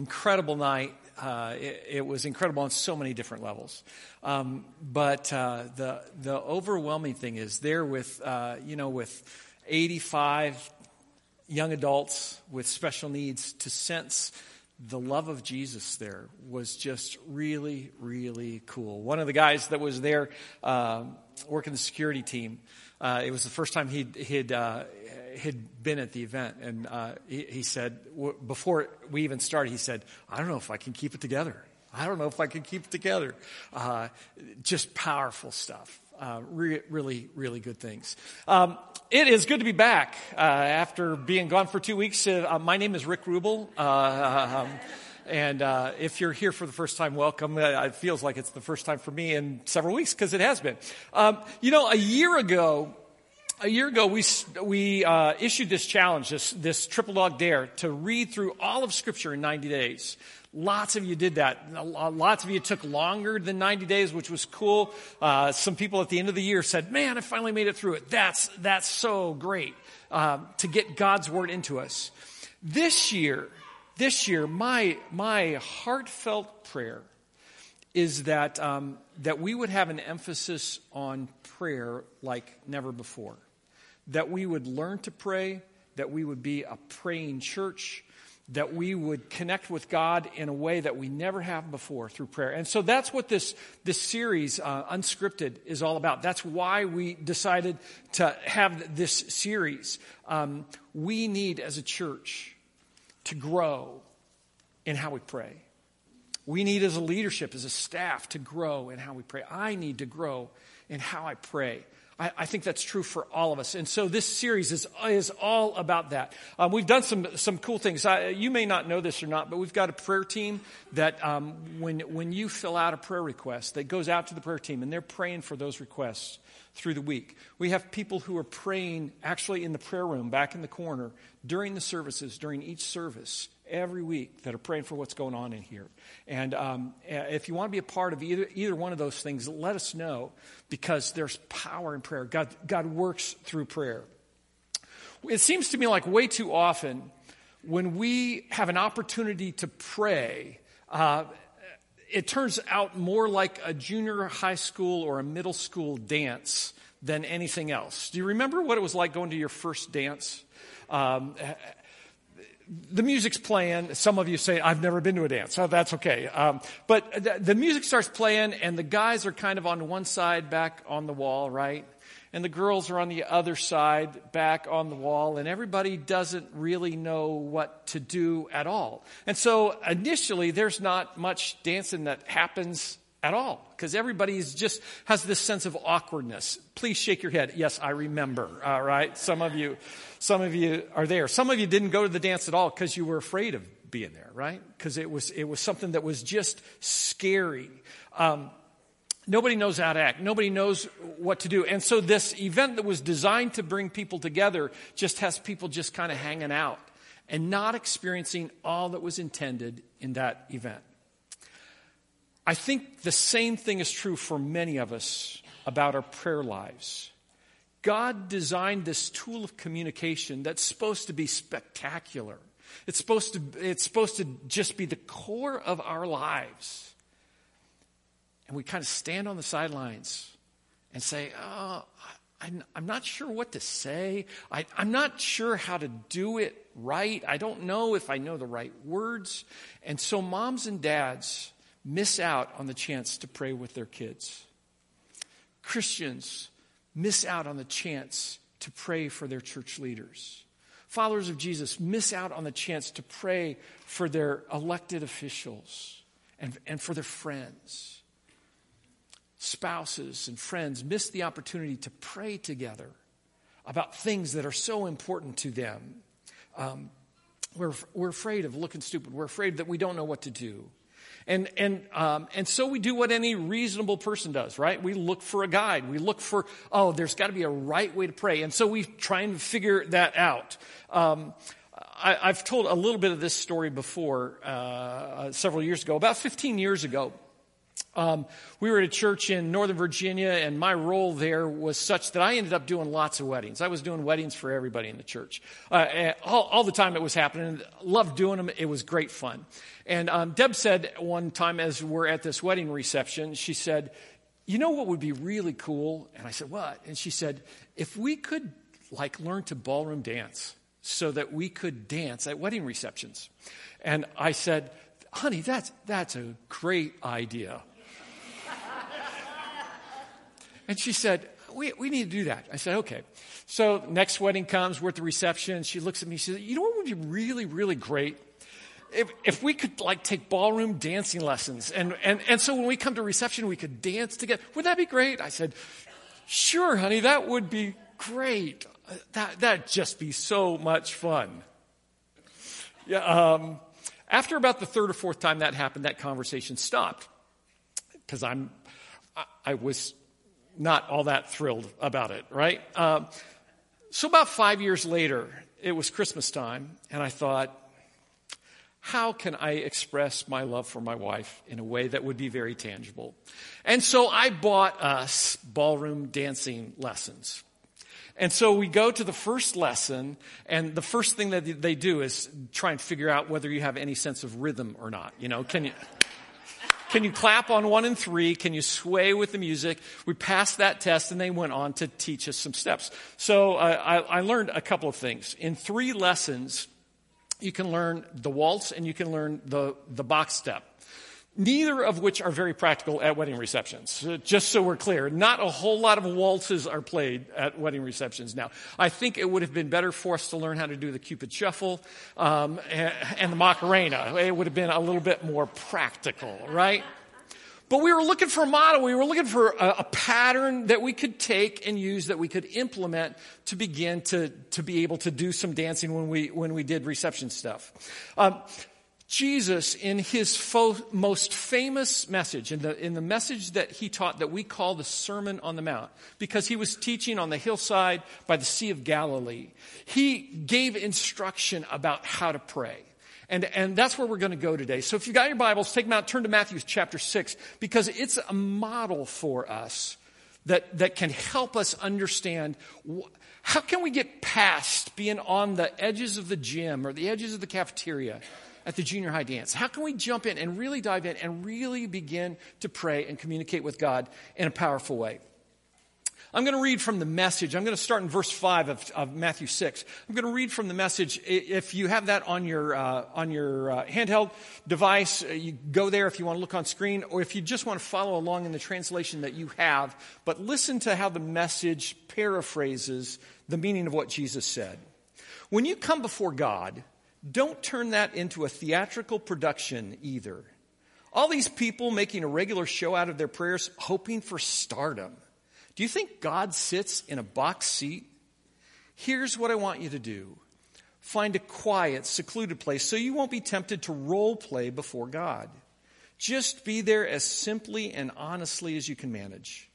incredible night. Uh, it, it, was incredible on so many different levels. Um, but uh, the the overwhelming thing is there with uh, you know with 85 young adults with special needs to sense the love of Jesus there was just really really cool. One of the guys that was there um, working the security team. Uh, it was the first time he'd, he'd uh, had been at the event, and uh, he, he, said before we even started, he said, "I don't know if I can keep it together. I don't know if I can keep it together." Uh, just powerful stuff. Uh, re- really, really good things. Um, it is good to be back uh, after being gone for two weeks. Uh, my name is Rick Rubel. Uh, um, and uh, if you're here for the first time, welcome. Uh, it feels like it's the first time for me in several weeks because it has been. Um, you know, a year ago, a year ago, we, we uh, issued this challenge, this, this triple dog dare, to read through all of Scripture in 90 days. Lots of you did that. Lots of you took longer than 90 days, which was cool. Uh, some people at the end of the year said, man, I finally made it through it. That's, that's so great uh, to get God's Word into us. This year, this year, my, my heartfelt prayer is that, um, that we would have an emphasis on prayer like never before that we would learn to pray, that we would be a praying church, that we would connect with God in a way that we never have before through prayer. And so that's what this, this series, uh, Unscripted, is all about. That's why we decided to have this series. Um, we need, as a church, to grow in how we pray. We need, as a leadership, as a staff, to grow in how we pray. I need to grow in how I pray. I, I, think that's true for all of us. And so this series is, is all about that. Um, we've done some, some cool things. I, you may not know this or not, but we've got a prayer team that um, when, when you fill out a prayer request, that goes out to the prayer team and they're praying for those requests through the week. We have people who are praying actually in the prayer room back in the corner during the services, during each service every week that are praying for what's going on in here. And um, if you want to be a part of either, either one of those things, let us know because there's power in prayer. God, God works through prayer. It seems to me like way too often when we have an opportunity to pray, uh, it turns out more like a junior high school or a middle school dance than anything else. Do you remember what it was like going to your first dance? Um, the music's playing. Some of you say, I've never been to a dance. So that's okay. Um, but the music starts playing and the guys are kind of on one side back on the wall, right? And the girls are on the other side back on the wall and everybody doesn't really know what to do at all. And so initially there's not much dancing that happens at all because everybody just has this sense of awkwardness. Please shake your head. Yes, I remember. All right. Some of you, some of you are there. Some of you didn't go to the dance at all because you were afraid of being there, right? Because it was, it was something that was just scary. Um, nobody knows how to act. Nobody knows what to do. And so this event that was designed to bring people together just has people just kind of hanging out and not experiencing all that was intended in that event. I think the same thing is true for many of us about our prayer lives. God designed this tool of communication that's supposed to be spectacular. It's supposed to, it's supposed to just be the core of our lives. And we kind of stand on the sidelines and say, oh, I'm not sure what to say. I, am not sure how to do it right. I don't know if I know the right words. And so moms and dads miss out on the chance to pray with their kids. Christians miss out on the chance to pray for their church leaders. Followers of Jesus miss out on the chance to pray for their elected officials and, and for their friends. Spouses and friends miss the opportunity to pray together about things that are so important to them. Um, we're, we're afraid of looking stupid. We're afraid that we don't know what to do. And, and, um, and so we do what any reasonable person does, right? We look for a guide. We look for, oh, there's got to be a right way to pray. And so we try and figure that out. Um, I, have told a little bit of this story before, uh, several years ago. About 15 years ago, Um, we were at a church in Northern Virginia, and my role there was such that I ended up doing lots of weddings. I was doing weddings for everybody in the church. Uh, all, all, the time it was happening. Loved doing them. It was great fun. And um, Deb said one time as we're at this wedding reception, she said, You know what would be really cool? And I said, What? And she said, If we could like learn to ballroom dance so that we could dance at wedding receptions. And I said, honey, that's, that's a great idea. And she said, we, we need to do that. I said, okay. So next wedding comes, we're at the reception. She looks at me, she says, you know what would be really, really great? If, if we could like take ballroom dancing lessons. And, and, and so when we come to reception, we could dance together. Wouldn't that be great? I said, sure, honey, that would be great. That, that'd just be so much fun. Yeah, um, after about the third or fourth time that happened, that conversation stopped. Because I'm, I, I was not all that thrilled about it, right? Um, so about five years later, it was Christmas time, and I thought, how can I express my love for my wife in a way that would be very tangible? And so I bought us ballroom dancing lessons. And so we go to the first lesson, and the first thing that they do is try and figure out whether you have any sense of rhythm or not. You know, can you, can you clap on one and three? Can you sway with the music? We passed that test and they went on to teach us some steps. So uh, I, I learned a couple of things. In three lessons, you can learn the waltz and you can learn the, the box step neither of which are very practical at wedding receptions. Just so we're clear, not a whole lot of waltzes are played at wedding receptions now. I think it would have been better for us to learn how to do the Cupid Shuffle um, and, and the Macarena. It would have been a little bit more practical, right? But we were looking for a model. We were looking for a, a, pattern that we could take and use that we could implement to begin to, to be able to do some dancing when we, when we did reception stuff. Um, Jesus, in his fo- most famous message, in the, in the message that he taught that we call the Sermon on the Mount, because he was teaching on the hillside by the Sea of Galilee, he gave instruction about how to pray. And, and that's where we're going to go today. So if you've got your Bibles, take them out, turn to Matthew chapter 6, because it's a model for us that, that can help us understand wh- how can we get past being on the edges of the gym or the edges of the cafeteria at the junior high dance? How can we jump in and really dive in and really begin to pray and communicate with God in a powerful way? I'm going to read from the message. I'm going to start in verse 5 of, of Matthew 6. I'm going to read from the message. If you have that on your, uh, on your uh, handheld device, uh, you go there if you want to look on screen, or if you just want to follow along in the translation that you have. But listen to how the message paraphrases the meaning of what Jesus said. When you come before God, don't turn that into a theatrical production either. All these people making a regular show out of their prayers, hoping for stardom. Do you think God sits in a box seat? Here's what I want you to do find a quiet, secluded place so you won't be tempted to role play before God. Just be there as simply and honestly as you can manage.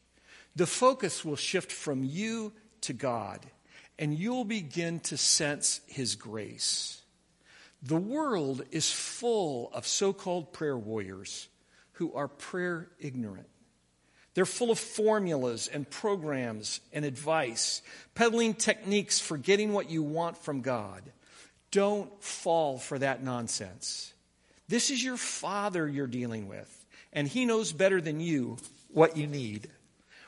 The focus will shift from you to God, and you'll begin to sense His grace. The world is full of so called prayer warriors who are prayer ignorant. They're full of formulas and programs and advice, peddling techniques for getting what you want from God. Don't fall for that nonsense. This is your Father you're dealing with, and He knows better than you what you need.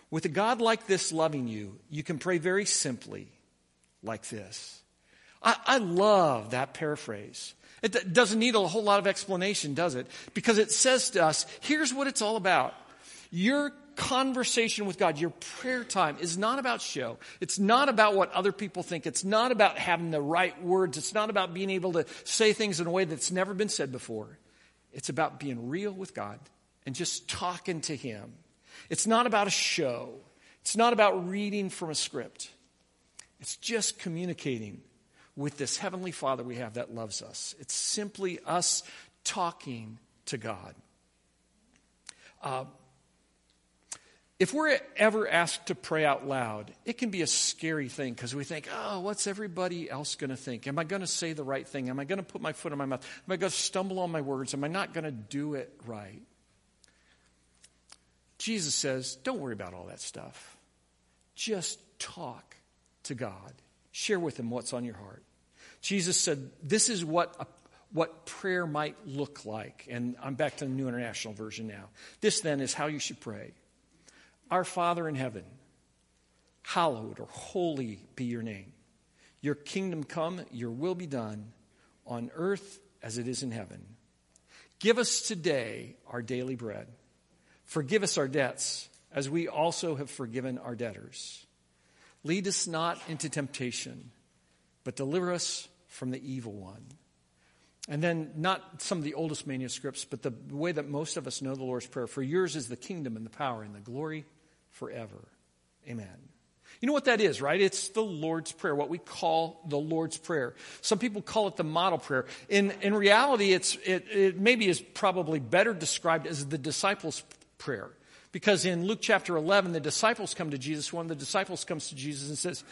With a God like this loving you, you can pray very simply like this I, I love that paraphrase. It doesn't need a whole lot of explanation, does it? Because it says to us, here's what it's all about. Your conversation with God, your prayer time is not about show. It's not about what other people think. It's not about having the right words. It's not about being able to say things in a way that's never been said before. It's about being real with God and just talking to Him. It's not about a show. It's not about reading from a script. It's just communicating with this Heavenly Father we have that loves us. It's simply us talking to God. Uh, if we're ever asked to pray out loud, it can be a scary thing because we think, oh, what's everybody else going to think? Am I going to say the right thing? Am I going to put my foot in my mouth? Am I going to stumble on my words? Am I not going to do it right? Jesus says, don't worry about all that stuff. Just talk to God. Share with him what's on your heart. Jesus said, this is what a, what prayer might look like. And I'm back to the New International Version now. This then is how you should pray. Our Father in heaven, hallowed or holy be your name. Your kingdom come, your will be done on earth as it is in heaven. Give us today our daily bread. Forgive us our debts as we also have forgiven our debtors. Lead us not into temptation, but deliver us from the evil one. And then, not some of the oldest manuscripts, but the way that most of us know the Lord's Prayer. For yours is the kingdom and the power and the glory forever. Amen. You know what that is, right? It's the Lord's Prayer, what we call the Lord's Prayer. Some people call it the model prayer. In, in reality, it's, it, it maybe is probably better described as the disciples' prayer. Because in Luke chapter 11, the disciples come to Jesus. One of the disciples comes to Jesus and says,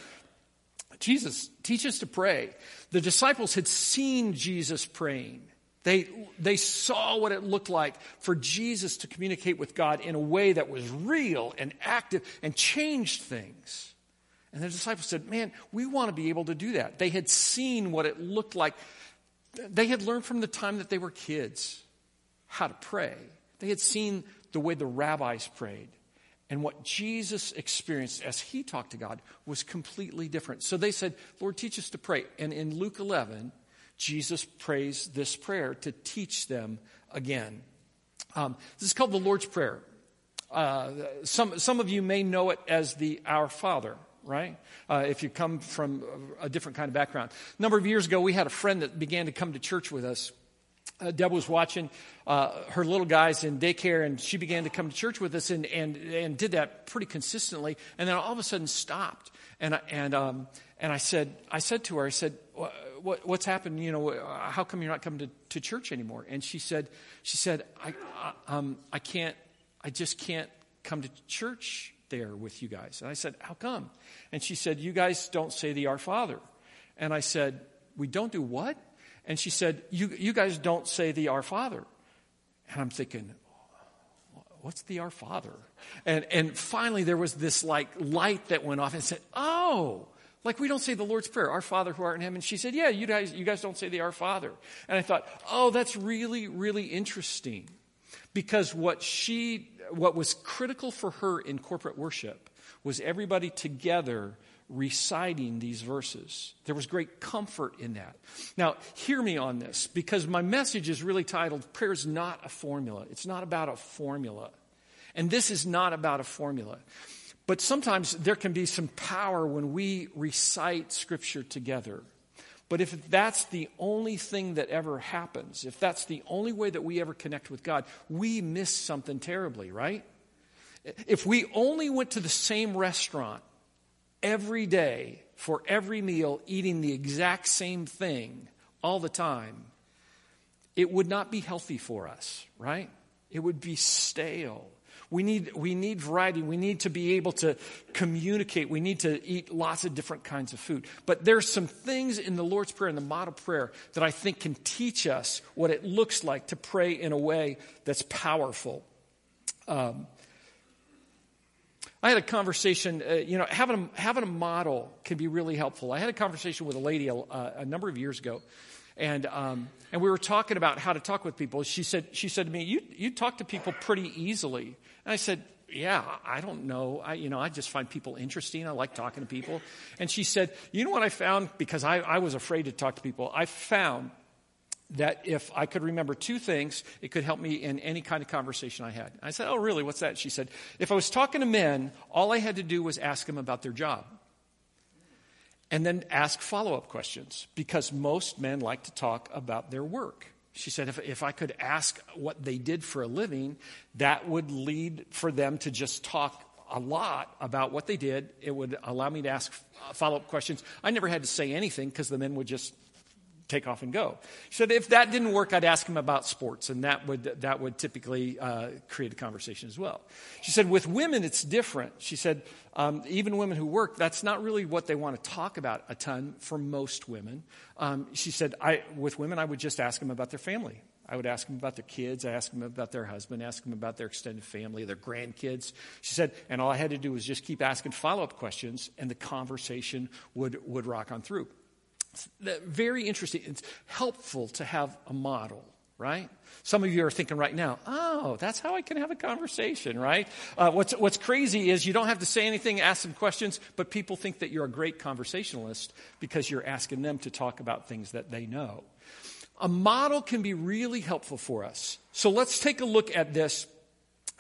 Jesus, teach us to pray. The disciples had seen Jesus praying. They, they saw what it looked like for Jesus to communicate with God in a way that was real and active and changed things. And the disciples said, Man, we want to be able to do that. They had seen what it looked like. They had learned from the time that they were kids how to pray. They had seen the way the rabbis prayed. And what Jesus experienced as he talked to God was completely different. So they said, Lord, teach us to pray. And in Luke 11, Jesus prays this prayer to teach them again. Um, this is called the Lord's Prayer. Uh, some, some of you may know it as the Our Father, right? Uh, if you come from a different kind of background. A number of years ago, we had a friend that began to come to church with us. Uh, Deb was watching uh, her little guys in daycare, and she began to come to church with us and, and, and did that pretty consistently. And then all of a sudden stopped. And, I, and, um, and I, said, I said to her, I said, what, what's happened? You know, how come you're not coming to, to church anymore? And she said, she said, I, I, um, I can't, I just can't come to church there with you guys. And I said, how come? And she said, you guys don't say the Our Father. And I said, we don't do what? And she said, you, you guys don't say the Our Father. And I'm thinking, what's the Our Father? And, and finally there was this like light that went off and said, oh, like we don't say the Lord's Prayer, Our Father who art in heaven. And she said, Yeah, you guys, you guys don't say the Our Father. And I thought, oh, that's really, really interesting. Because what she what was critical for her in corporate worship was everybody together reciting these verses. There was great comfort in that. Now, hear me on this, because my message is really titled Prayer is not a formula. It's not about a formula. And this is not about a formula. But sometimes there can be some power when we recite Scripture together. But if that's the only thing that ever happens, if that's the only way that we ever connect with God, we miss something terribly, right? If we only went to the same restaurant every day for every meal, eating the exact same thing all the time, it would not be healthy for us, right? It would be stale. We need, we need variety. We need to be able to communicate. We need to eat lots of different kinds of food. But there's some things in the Lord's Prayer and the model prayer that I think can teach us what it looks like to pray in a way that's powerful. Um, I had a conversation, uh, you know, having a, having a model can be really helpful. I had a conversation with a lady a, a number of years ago and um, and we were talking about how to talk with people. She said she said to me, "You you talk to people pretty easily." And I said, "Yeah, I don't know. I you know I just find people interesting. I like talking to people." And she said, "You know what I found because I, I was afraid to talk to people. I found." That if I could remember two things, it could help me in any kind of conversation I had. I said, Oh, really? What's that? She said, If I was talking to men, all I had to do was ask them about their job and then ask follow up questions because most men like to talk about their work. She said, if, if I could ask what they did for a living, that would lead for them to just talk a lot about what they did. It would allow me to ask uh, follow up questions. I never had to say anything because the men would just take off and go. She said, if that didn't work, I'd ask him about sports, and that would, that would typically uh, create a conversation as well. She said, with women, it's different. She said, um, even women who work, that's not really what they want to talk about a ton for most women. Um, she said, I, with women, I would just ask them about their family. I would ask them about their kids. I ask them about their husband, ask them about their extended family, their grandkids. She said, and all I had to do was just keep asking follow up questions, and the conversation would, would rock on through very interesting. It's helpful to have a model, right? Some of you are thinking right now, oh, that's how I can have a conversation, right? Uh, what's, what's crazy is you don't have to say anything, ask some questions, but people think that you're a great conversationalist because you're asking them to talk about things that they know. A model can be really helpful for us. So let's take a look at this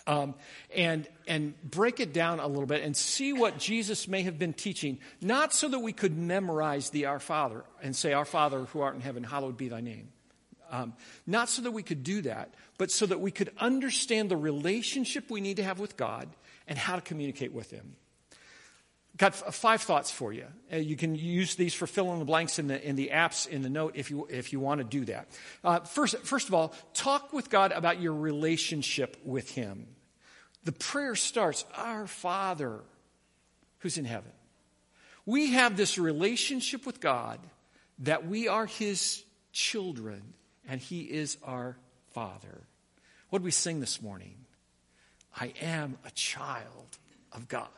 um, and, and break it down a little bit and see what Jesus may have been teaching, not so that we could memorize the Our Father and say, Our Father who art in heaven, hallowed be thy name. Um, not so that we could do that, but so that we could understand the relationship we need to have with God and how to communicate with Him. Got five thoughts for you. Uh, you can use these for fill in the blanks in the, in the apps in the note if you, if you want to do that. Uh, first, first of all, talk with God about your relationship with Him. The prayer starts Our Father who's in heaven. We have this relationship with God that we are His children and He is our Father. What did we sing this morning? I am a child of God.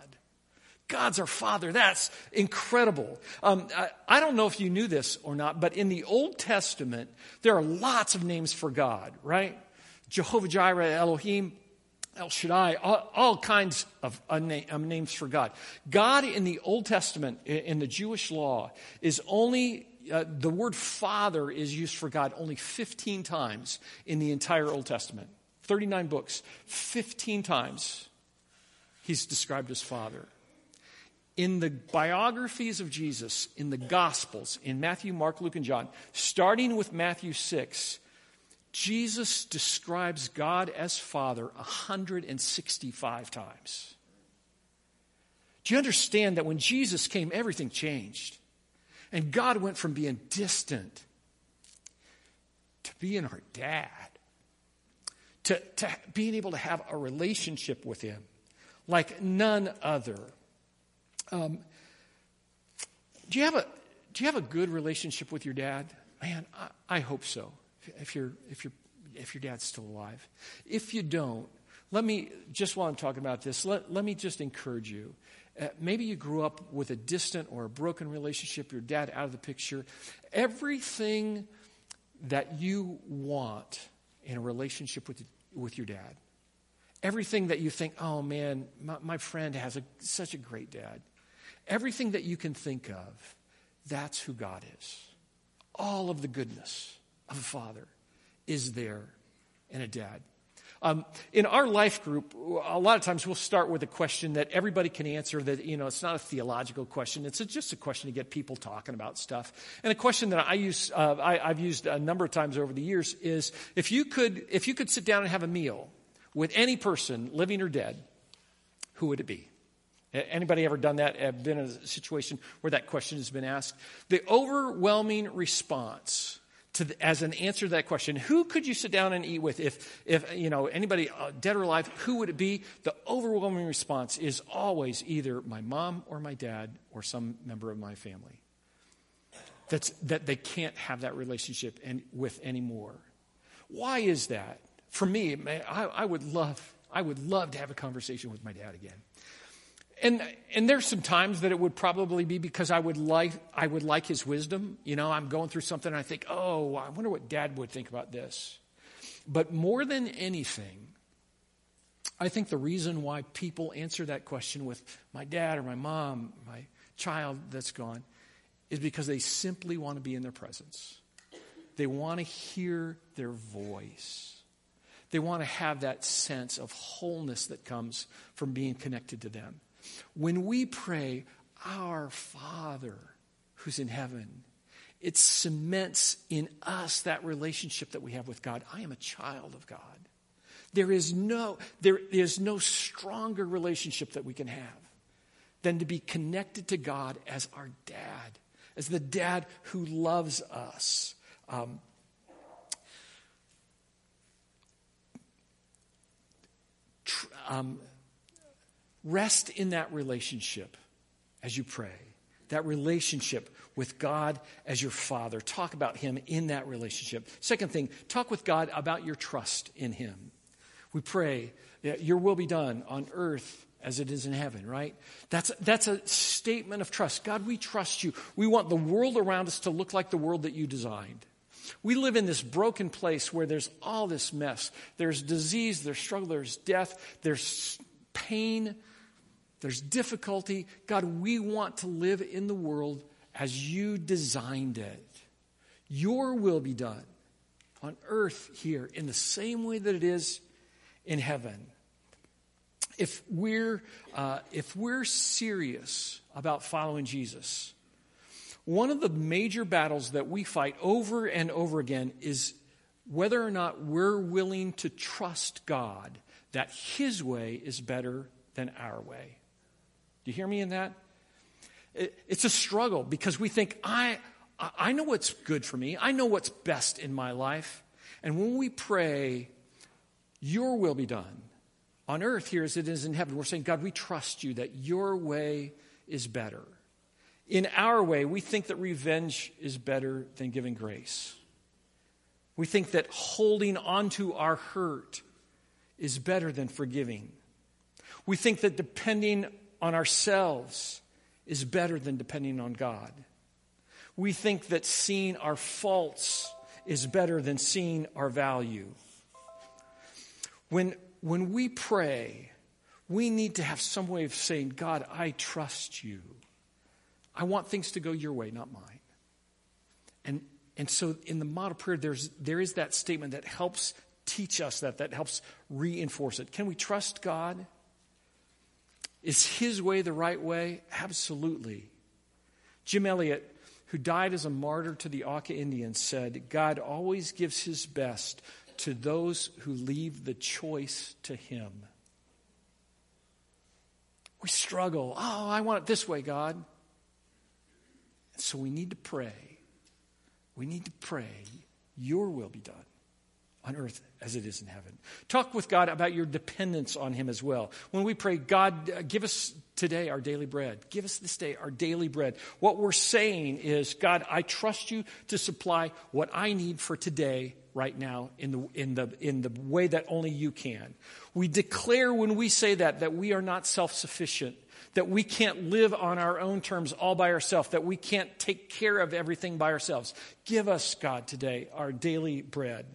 God's our Father. That's incredible. Um, I, I, don't know if you knew this or not, but in the Old Testament, there are lots of names for God, right? Jehovah Jireh, Elohim, El Shaddai, all, all kinds of names for God. God in the Old Testament, in the Jewish law, is only, uh, the word Father is used for God only 15 times in the entire Old Testament. 39 books, 15 times he's described as Father. In the biographies of Jesus, in the Gospels, in Matthew, Mark, Luke, and John, starting with Matthew 6, Jesus describes God as Father 165 times. Do you understand that when Jesus came, everything changed? And God went from being distant to being our dad, to, to being able to have a relationship with Him like none other. Um, do you have a do you have a good relationship with your dad? Man, I, I hope so if, you if, you if your dad's still alive. If you don't, let me, just while I'm talking about this, let, let me just encourage you. Uh, maybe you grew up with a distant or a broken relationship, your dad out of the picture. Everything that you want in a relationship with, with your dad, everything that you think, oh man, my, my friend has a, such a great dad, everything that you can think of, that's who God is. All of the goodness of a father is there and a dad. Um, in our life group, a lot of times we'll start with a question that everybody can answer. That you know, it's not a theological question; it's just a question to get people talking about stuff. And a question that I use, uh, I, have used a number of times over the years, is if you could, if you could sit down and have a meal with any person, living or dead, who would it be? Anybody ever done that? Have been in a situation where that question has been asked? The overwhelming response the, as an answer to that question, who could you sit down and eat with? If, if you know, anybody uh, dead or alive, who would it be? The overwhelming response is always either my mom or my dad or some member of my family. That's, that they can't have that relationship and, with anymore. Why is that? For me, I, I, would love, I would love to have a conversation with my dad again. And, and there's some times that it would probably be because I would like, I would like his wisdom. You know, I'm going through something and I think, oh, I wonder what dad would think about this. But more than anything, I think the reason why people answer that question with my dad or my mom, my child that's gone, is because they simply want to be in their presence. They want to hear their voice. They want to have that sense of wholeness that comes from being connected to them. When we pray, Our Father who's in heaven, it cements in us that relationship that we have with God. I am a child of God. There is no, there is no stronger relationship that we can have than to be connected to God as our dad, as the dad who loves us, Um, tr- um, rest in that relationship as you pray. That relationship with God as your Father. Talk about Him in that relationship. Second thing, talk with God about your trust in Him. We pray that your will be done on earth as it is in heaven, right? That's, that's a statement of trust. God, we trust you. We want the world around us to look like the world that you designed. We live in this broken place where there's all this mess. There's disease, there's struggle, there's death, there's pain, there's difficulty. God, we want to live in the world as you designed it. Your will be done on earth here in the same way that it is in heaven. If we're, uh, if we're serious about following Jesus, one of the major battles that we fight over and over again is whether or not we're willing to trust God that His way is better than our way. Do you hear me in that? It's a struggle because we think, I, I know what's good for me, I know what's best in my life. And when we pray, Your will be done on earth here as it is in heaven, we're saying, God, we trust you that your way is better. In our way, we think that revenge is better than giving grace. We think that holding onto our hurt is better than forgiving. We think that depending on ourselves is better than depending on God. We think that seeing our faults is better than seeing our value. When, when we pray, we need to have some way of saying, God, I trust you. I want things to go your way, not mine. And, and so in the model prayer, there's, there is that statement that helps teach us that, that helps reinforce it. Can we trust God? Is His way the right way? Absolutely. Jim Elliot, who died as a martyr to the Auca Indians, said, God always gives His best to those who leave the choice to Him. We struggle. Oh, I want it this way, God. So we need to pray. We need to pray, Your will be done on earth as it is in heaven. Talk with God about your dependence on Him as well. When we pray, God, uh, give us today our daily bread. Give us this day our daily bread. What we're saying is, God, I trust you to supply what I need for today, right now, in the, in the, in the way that only you can. We declare when we say that, that we are not self sufficient that we can't live on our own terms all by ourselves, that we can't take care of everything by ourselves. Give us, God, today our daily bread.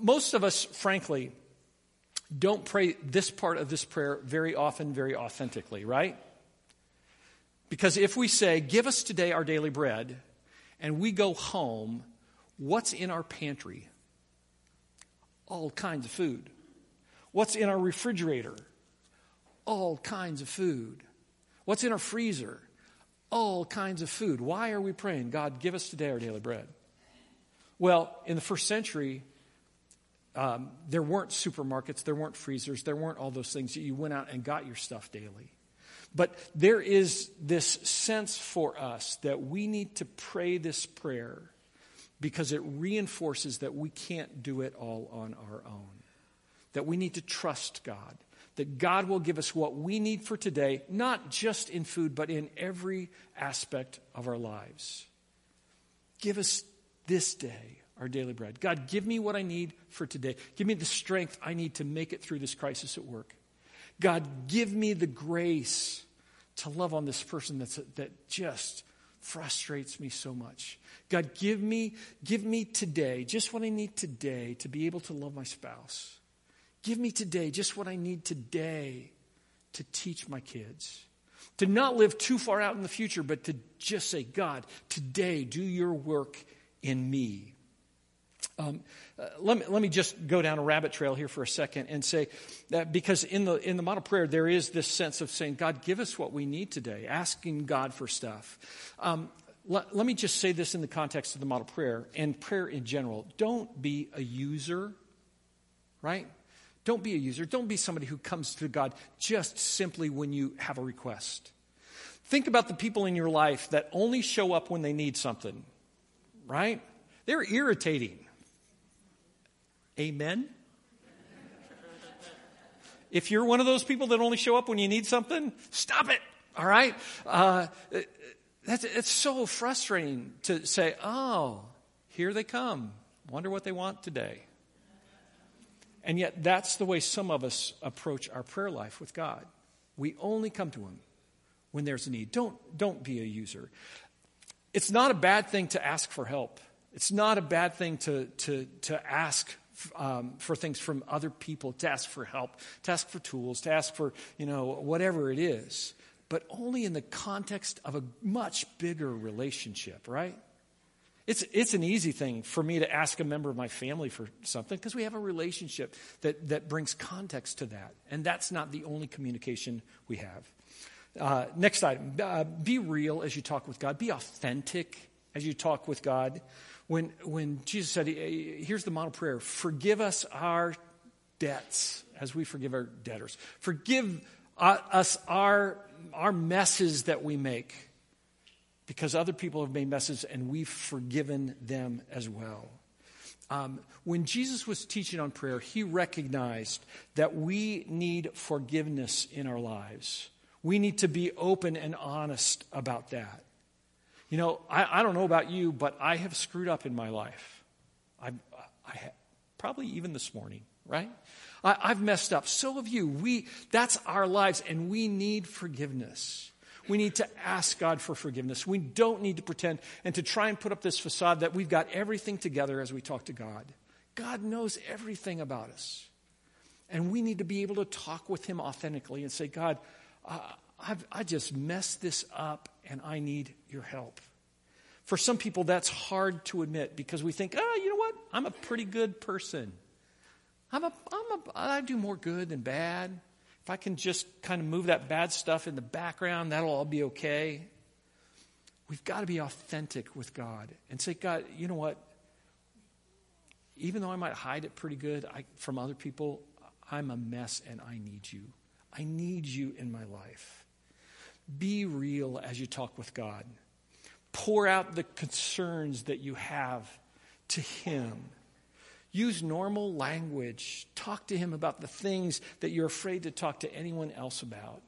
Most of us, frankly, don't pray this part of this prayer very often, very authentically, right? Because if we say, Give us today our daily bread, and we go home, what's in our pantry? All kinds of food. What's in our refrigerator? All kinds of food. What's in our freezer? All kinds of food. Why are we praying, God, give us today our daily bread? Well, in the first century, um, there weren't supermarkets, there weren't freezers, there weren't all those things. That you went out and got your stuff daily. But there is this sense for us that we need to pray this prayer because it reinforces that we can't do it all on our own. That we need to trust God that God will give us what we need for today, not just in food, but in every aspect of our lives. Give us this day our daily bread. God, give me what I need for today. Give me the strength I need to make it through this crisis at work. God, give me the grace to love on this person that's, that just frustrates me so much. God, give me, give me today, just what I need today to be able to love my spouse. Give me today just what I need today to teach my kids. To not live too far out in the future, but to just say, God, today do your work in me. Um, uh, let, me, let me just go down a rabbit trail here for a second and say that because in the, in the model prayer, there is this sense of saying, God, give us what we need today, asking God for stuff. Um, let, let me just say this in the context of the model prayer and prayer in general. Don't be a user, right? Don't be a user. Don't be somebody who comes to God just simply when you have a request. Think about the people in your life that only show up when they need something, right? They're irritating. Amen? If you're one of those people that only show up when you need something, stop it. All right? Uh, that's, it's so frustrating to say, oh, here they come. Wonder what they want today. And yet, that's the way some of us approach our prayer life with God. We only come to Him when there's a need. Don't, don't be a user. It's not a bad thing to ask for help. It's not a bad thing to, to, to ask um, for things from other people, to ask for help, to ask for tools, to ask for, you know, whatever it is. But only in the context of a much bigger relationship, right? It's, it's an easy thing for me to ask a member of my family for something because we have a relationship that, that brings context to that. And that's not the only communication we have. Uh, next item uh, be real as you talk with God, be authentic as you talk with God. When, when Jesus said, here's the model prayer forgive us our debts as we forgive our debtors, forgive us our, our messes that we make because other people have made messes and we've forgiven them as well. Um, when Jesus was teaching on prayer, he recognized that we need forgiveness in our lives. We need to be open and honest about that. You know, I, I don't know about you, but I have screwed up in my life. I, I probably even this morning, right? I, I've messed up. So have you. We, that's our lives, and we need forgiveness. We need to ask God for forgiveness. We don't need to pretend and to try and put up this facade that we've got everything together as we talk to God. God knows everything about us. And we need to be able to talk with Him authentically and say, God, uh, I've, I just messed this up and I need your help. For some people, that's hard to admit because we think, oh, you know what? I'm a pretty good person. I'm a, I'm a, I do more good than bad. If I can just kind of move that bad stuff in the background, that'll all be okay. We've got to be authentic with God and say, God, you know what? Even though I might hide it pretty good I, from other people, I'm a mess and I need you. I need you in my life. Be real as you talk with God. Pour out the concerns that you have to Him. Use normal language. Talk to him about the things that you're afraid to talk to anyone else about.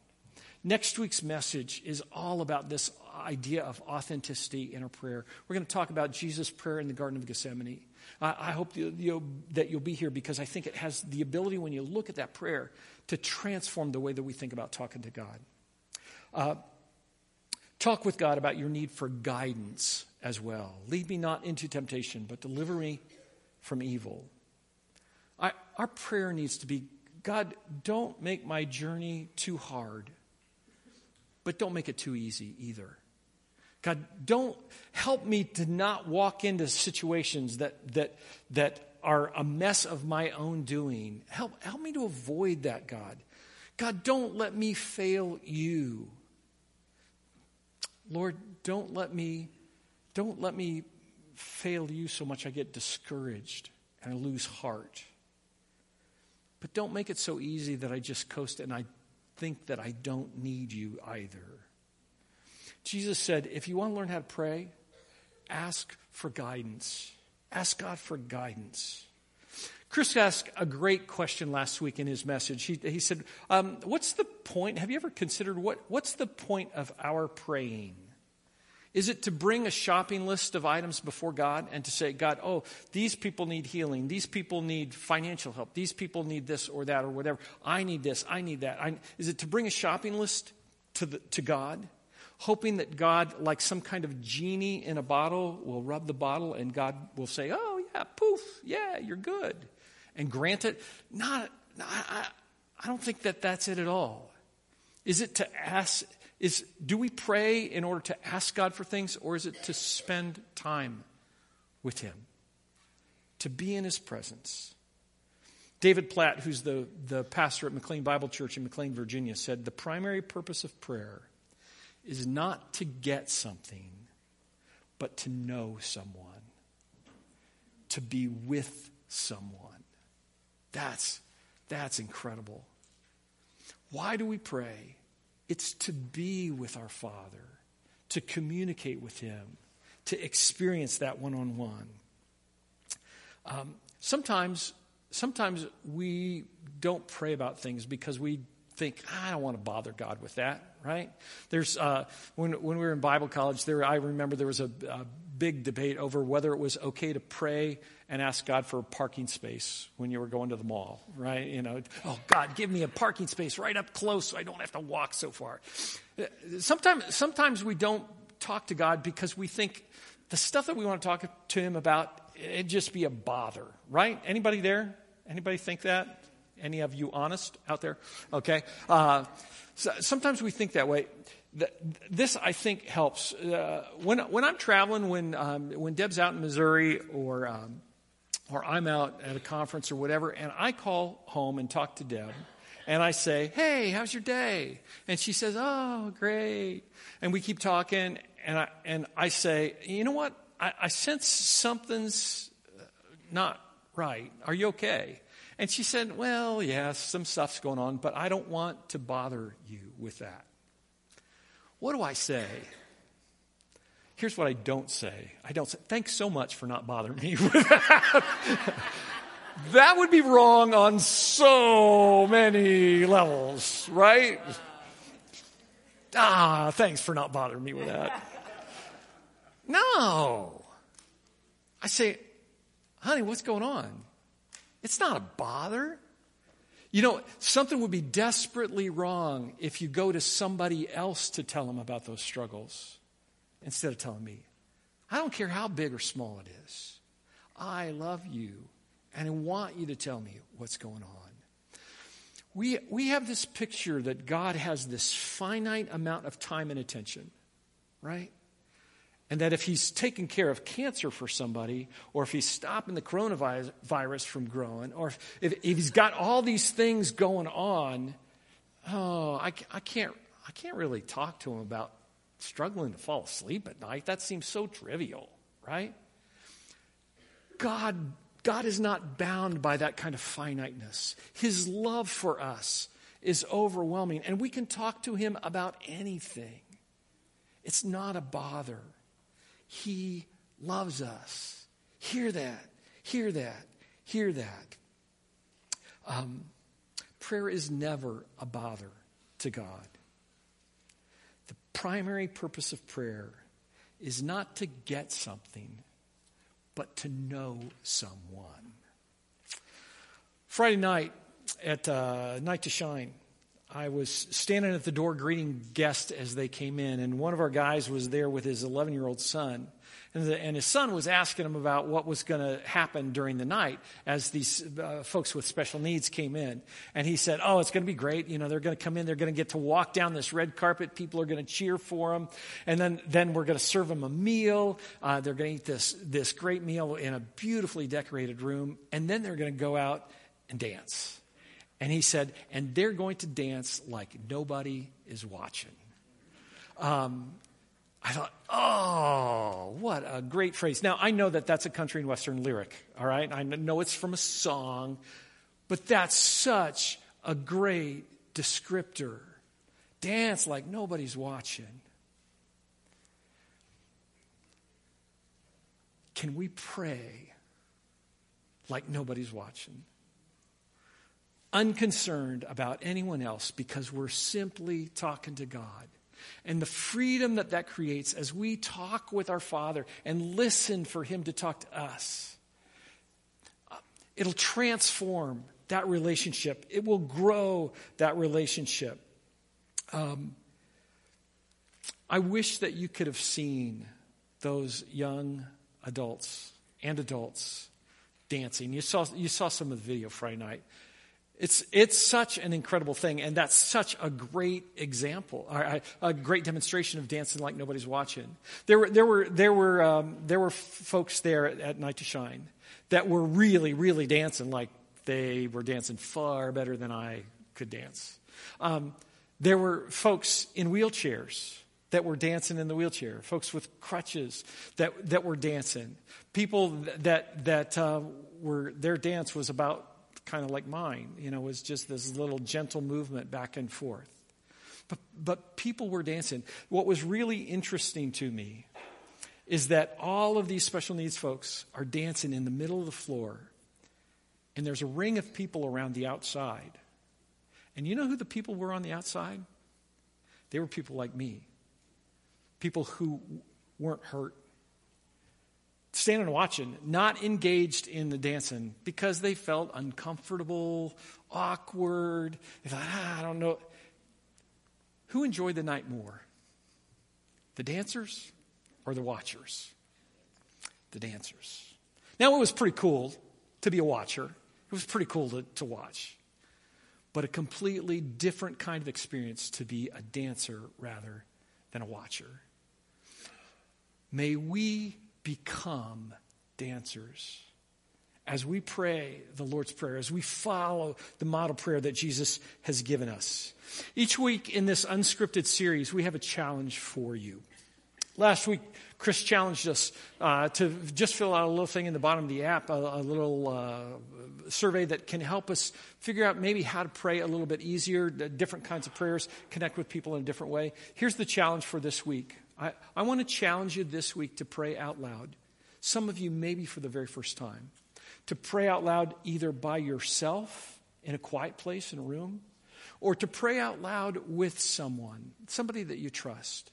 Next week's message is all about this idea of authenticity in our prayer. We're going to talk about Jesus' prayer in the Garden of Gethsemane. I, hope that you'll be here because I think it has the ability, when you look at that prayer, to transform the way that we think about talking to God. Uh, talk with God about your need for guidance as well. Lead me not into temptation, but deliver me from evil. I, our prayer needs to be God, don't make my journey too hard, but don't make it too easy either. God, don't help me to not walk into situations that, that, that are a mess of my own doing. Help, help me to avoid that, God. God, don't let me fail you. Lord, don't let me, don't let me fail you so much I get discouraged and I lose heart. But don't make it so easy that I just coast and I think that I don't need you either. Jesus said, if you want to learn how to pray, ask for guidance. Ask God for guidance. Chris asked a great question last week in his message. He, he said, um, What's the point? Have you ever considered what, what's the point of our praying? Is it to bring a shopping list of items before God and to say, God, oh, these people need healing. These people need financial help. These people need this or that or whatever. I need this. I need that. I, is it to bring a shopping list to, the, to God? Hoping that God, like some kind of genie in a bottle, will rub the bottle and God will say, oh, yeah, poof, yeah, you're good. And grant it? Not, I, I don't think that that's it at all. Is it to ask, is do we pray in order to ask God for things, or is it to spend time with Him? To be in His presence. David Platt, who's the, the pastor at McLean Bible Church in McLean, Virginia, said the primary purpose of prayer is not to get something, but to know someone, to be with someone. That's, that's incredible. Why do we pray? It's to be with our Father, to communicate with Him, to experience that one on one. Sometimes, sometimes we don't pray about things because we think, I don't want to bother God with that, right? There's, uh, when, when we were in Bible college, there, I remember there was a, a big debate over whether it was okay to pray and ask God for a parking space when you were going to the mall, right? You know, oh, God, give me a parking space right up close so I don't have to walk so far. Sometimes, sometimes we don't talk to God because we think the stuff that we want to talk to Him about, it'd just be a bother, right? Anybody there? Anybody think that? Any of you honest out there? Okay. Uh, so sometimes we think that way. This, I think, helps. Uh, when, when I'm traveling, when, um, when Deb's out in Missouri or, um, or I'm out at a conference or whatever, and I call home and talk to Deb, and I say, Hey, how's your day? And she says, Oh, great. And we keep talking, and I, and I say, You know what? I, I sense something's not right. Are you okay? And she said, Well, yes, yeah, some stuff's going on, but I don't want to bother you with that. What do I say? Here's what I don't say. I don't say, Thanks so much for not bothering me with that. that would be wrong on so many levels, right? Ah, thanks for not bothering me with that. No. I say, honey, what's going on? It's not a bother. You know, something would be desperately wrong if you go to somebody else to tell them about those struggles instead of telling me. I don't care how big or small it is. I love you and I want you to tell me what's going on. We, we have this picture that God has this finite amount of time and attention, right? And that if he's taking care of cancer for somebody, or if he's stopping the coronavirus from growing, or if, if, he's got all these things going on, oh, I, I, can't, I can't really talk to him about struggling to fall asleep at night. That seems so trivial, right? God, God is not bound by that kind of finiteness. His love for us is overwhelming, and we can talk to him about anything. It's not a bother. He loves us. Hear that. Hear that. Hear that. Um, prayer is never a bother to God. The primary purpose of prayer is not to get something, but to know someone. Friday night at uh, Night to Shine, I was standing at the door greeting guests as they came in, and one of our guys was there with his 11 year old son. And, the, and, his son was asking him about what was going to happen during the night as these uh, folks with special needs came in. And he said, Oh, it's going to be great. You know, they're going to come in, they're going to get to walk down this red carpet. People are going to cheer for them. And then, then we're going to serve them a meal. Uh, they're going to eat this, this great meal in a beautifully decorated room. And then they're going to go out and dance. And he said, and they're going to dance like nobody is watching. Um, I thought, oh, what a great phrase. Now, I know that that's a country and western lyric, all right? I know it's from a song, but that's such a great descriptor. Dance like nobody's watching. Can we pray like nobody's watching? Unconcerned about anyone else because we're simply talking to God. And the freedom that that creates as we talk with our Father and listen for Him to talk to us, it'll transform that relationship. It will grow that relationship. Um, I wish that you could have seen those young adults and adults dancing. You saw, you saw some of the video Friday night. It's, it's such an incredible thing, and that's such a great example, a great demonstration of dancing like nobody's watching. There were, there were, there were, um, there were folks there at, at Night to Shine that were really, really dancing like they were dancing far better than I could dance. Um, there were folks in wheelchairs that were dancing in the wheelchair, folks with crutches that, that were dancing, people that, that uh, were, their dance was about kind of like mine, you know, was just this little gentle movement back and forth. But, but people were dancing. What was really interesting to me is that all of these special needs folks are dancing in the middle of the floor, and there's a ring of people around the outside. And you know who the people were on the outside? They were people like me, people who weren't hurt, standing and watching, not engaged in the dancing because they felt uncomfortable, awkward. They thought, ah, I don't know. Who enjoyed the night more? The dancers or the watchers? The dancers. Now, it was pretty cool to be a watcher, it was pretty cool to, to watch, but a completely different kind of experience to be a dancer rather than a watcher. May we become dancers as we pray the Lord's Prayer, as we follow the model prayer that Jesus has given us. Each week in this unscripted series, we have a challenge for you. Last week, Chris challenged us uh, to just fill out a little thing in the bottom of the app, a, a little uh, survey that can help us figure out maybe how to pray a little bit easier, different kinds of prayers, connect with people in a different way. Here's the challenge for this week. I, I want to challenge you this week to pray out loud. Some of you, maybe for the very first time to pray out loud either by yourself in a quiet place in a room or to pray out loud with someone, somebody that you trust.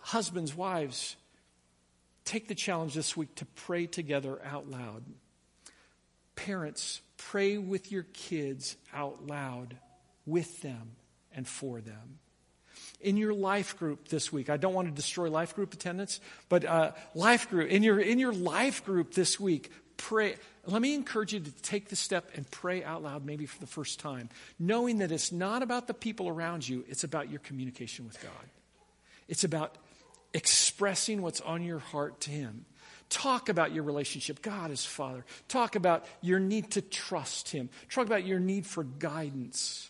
Husbands, wives, take the challenge this week to pray together out loud. Parents, pray with your kids out loud with them and for them. In your life group this week, I don't want to destroy life group attendance, but uh, life group in your in your life group this week, pray. Let me encourage you to take the step and pray out loud, maybe for the first time, knowing that it's not about the people around you, it's about your communication with God. It's about expressing what's on your heart to Him. Talk about your relationship. God is Father. Talk about your need to trust Him. Talk about your need for guidance.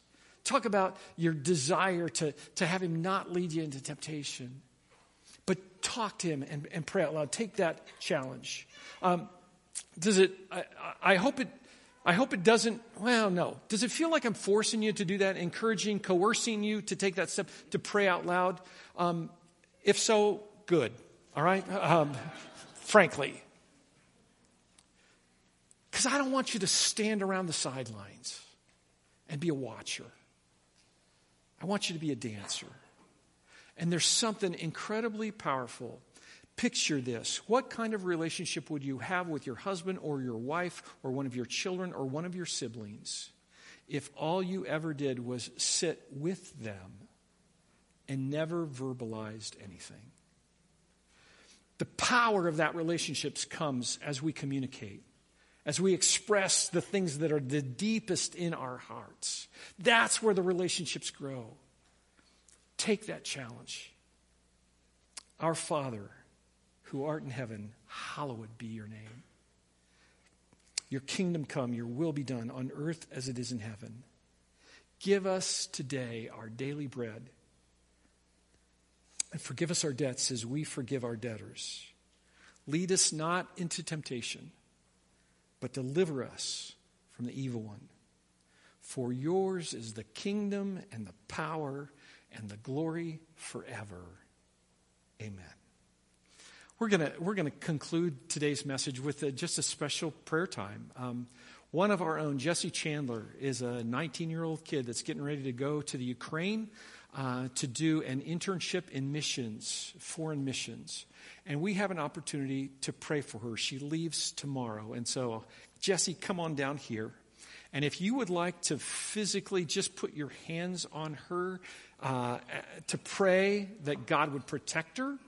Talk about your desire to, to have Him not lead you into temptation. But talk to Him and, and pray out loud. Take that challenge. Um, does it, I, I hope it, I hope it doesn't, well, no. Does it feel like I'm forcing you to do that, encouraging, coercing you to take that step to pray out loud? Um, if so, good. All right? Um, frankly. Because I don't want you to stand around the sidelines and be a watcher. I want you to be a dancer. And there's something incredibly powerful Picture this. What kind of relationship would you have with your husband or your wife or one of your children or one of your siblings if all you ever did was sit with them and never verbalized anything? The power of that relationship comes as we communicate, as we express the things that are the deepest in our hearts. That's where the relationships grow. Take that challenge. Our Father who art in heaven, hallowed be your name. Your kingdom come, your will be done on earth as it is in heaven. Give us today our daily bread. And forgive us our debts as we forgive our debtors. Lead us not into temptation, but deliver us from the evil one. For yours is the kingdom and the power and the glory forever. Amen. We're going we're gonna conclude today's message with a, just a special prayer time. Um, one of our own, Jesse Chandler, is a 19 year old kid that's getting ready to go to the Ukraine uh, to do an internship in missions, foreign missions. And we have an opportunity to pray for her. She leaves tomorrow. And so, Jesse, come on down here. And if you would like to physically just put your hands on her uh, to pray that God would protect her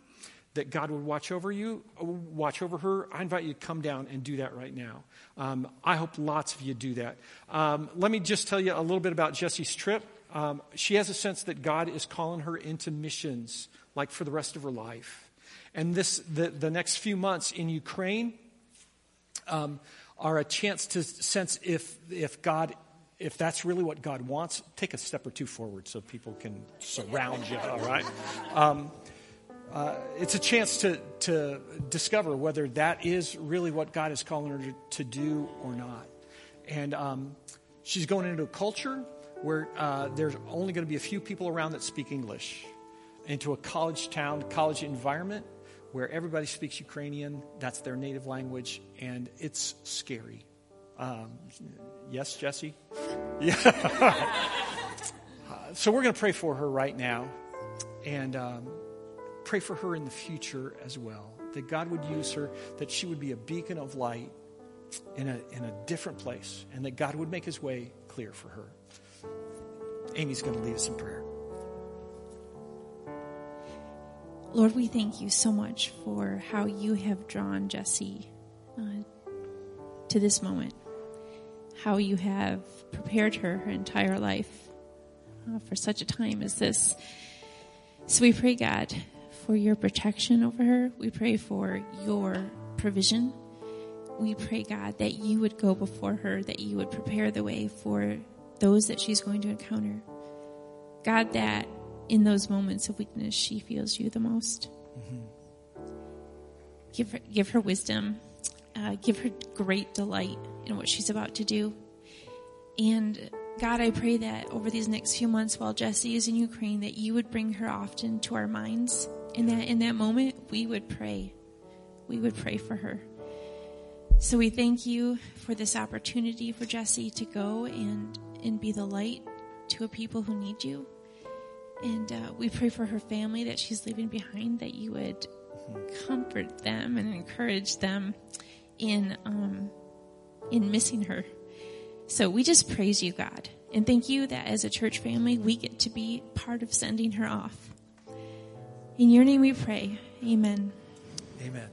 that God would watch over you, watch over her, I invite you to come down and do that right now. Um, I hope lots of you do that. Um, let me just tell you a little bit about Jesse's trip. Um, she has a sense that God is calling her into missions, like for the rest of her life. And this, the, the next few months in Ukraine um, are a chance to sense if, if God if that's really what God wants, take a step or two forward so people can surround you, all right? Um, uh, it's a chance to, to discover whether that is really what God is calling her to, do or not. And um, she's going into a culture where uh, there's only going to be a few people around that speak English, into a college town, college environment where everybody speaks Ukrainian. That's their native language, and it's scary. Um, yes, Jesse? Yeah. so we're going to pray for her right now and um, pray for her in the future as well. That God would use her, that she would be a beacon of light in a, in a different place, and that God would make his way clear for her. Amy's going to lead us in prayer. Lord, we thank you so much for how you have drawn Jesse uh, to this moment, how you have prepared her her entire life uh, for such a time as this. So we pray, God, for your protection over her. We pray for your provision. We pray, God, that you would go before her, that you would prepare the way for those that she's going to encounter. God, that in those moments of weakness, she feels you the most. Mm-hmm. Give her, give her wisdom. Uh, give her great delight in what she's about to do. And God, I pray that over these next few months while Jesse is in Ukraine, that you would bring her often to our minds. And that in that moment, we would pray. We would pray for her. So we thank you for this opportunity for Jesse to go and, and be the light to a people who need you. And uh, we pray for her family that she's leaving behind, that you would comfort them and encourage them in um, in missing her. So we just praise you, God, and thank you that as a church family we get to be part of sending her off. In your name we pray. Amen. Amen.